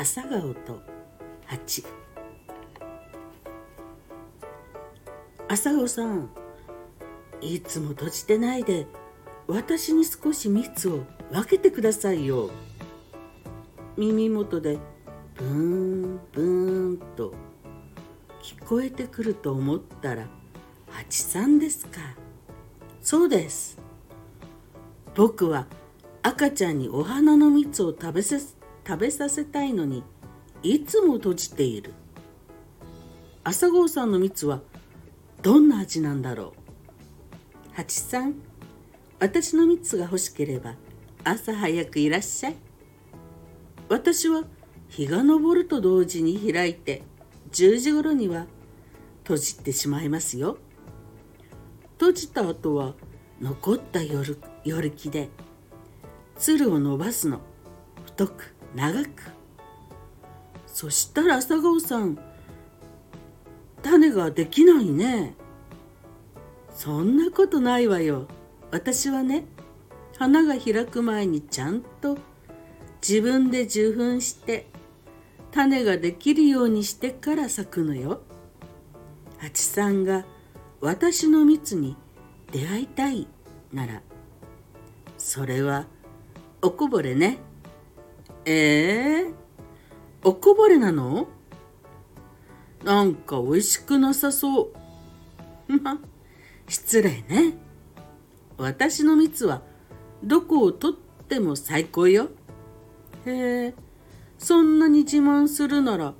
朝顔と蜂。朝顔さんいつも閉じてないで私に少し蜜を分けてくださいよ。耳元でブーンブーンと聞こえてくると思ったら蜂さんですか。そうです。僕は赤ちゃんにお花の蜜を食べさ食べさせたいのにいつも閉じている。朝顔さんの蜜はどんな味なんだろう。蜂さん私の蜜が欲しければ朝早くいらっしゃい。私は日が昇ると同時に開いて10時頃には閉じてしまいますよ。閉じた後は残った夜夜気で鶴を伸ばすの。太く長く。そしたら朝顔さん種ができないね。そんなことないわよ。私はね花が開く前にちゃんと自分で受粉して種ができるようにしてから咲くのよ。蜂さんが私の蜜に出会いたいならそれはおこぼれね。えー、おこぼれなの？なんか美味しくなさそう。ま失礼ね。私の蜜はどこをとっても最高よ。へえそんなに自慢するなら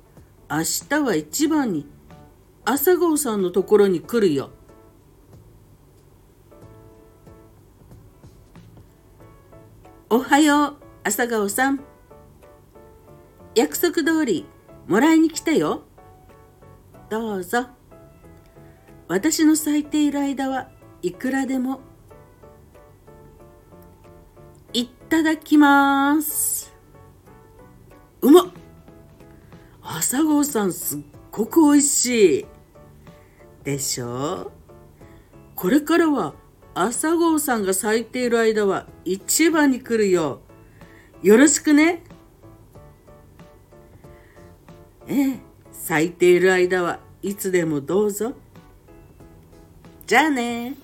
明日は一番に朝顔さんのところに来るよ。おはよう、朝顔さん。約束通り、もらいに来たよ。どうぞ。私の咲いている間はいくらでも。いただきます。うまっ朝顔さんすっごく美味しい。でしょうこれからは朝顔さんが咲いている間は一番に来るよ。よろしくね。ええ、咲いている間はいつでもどうぞ。じゃあね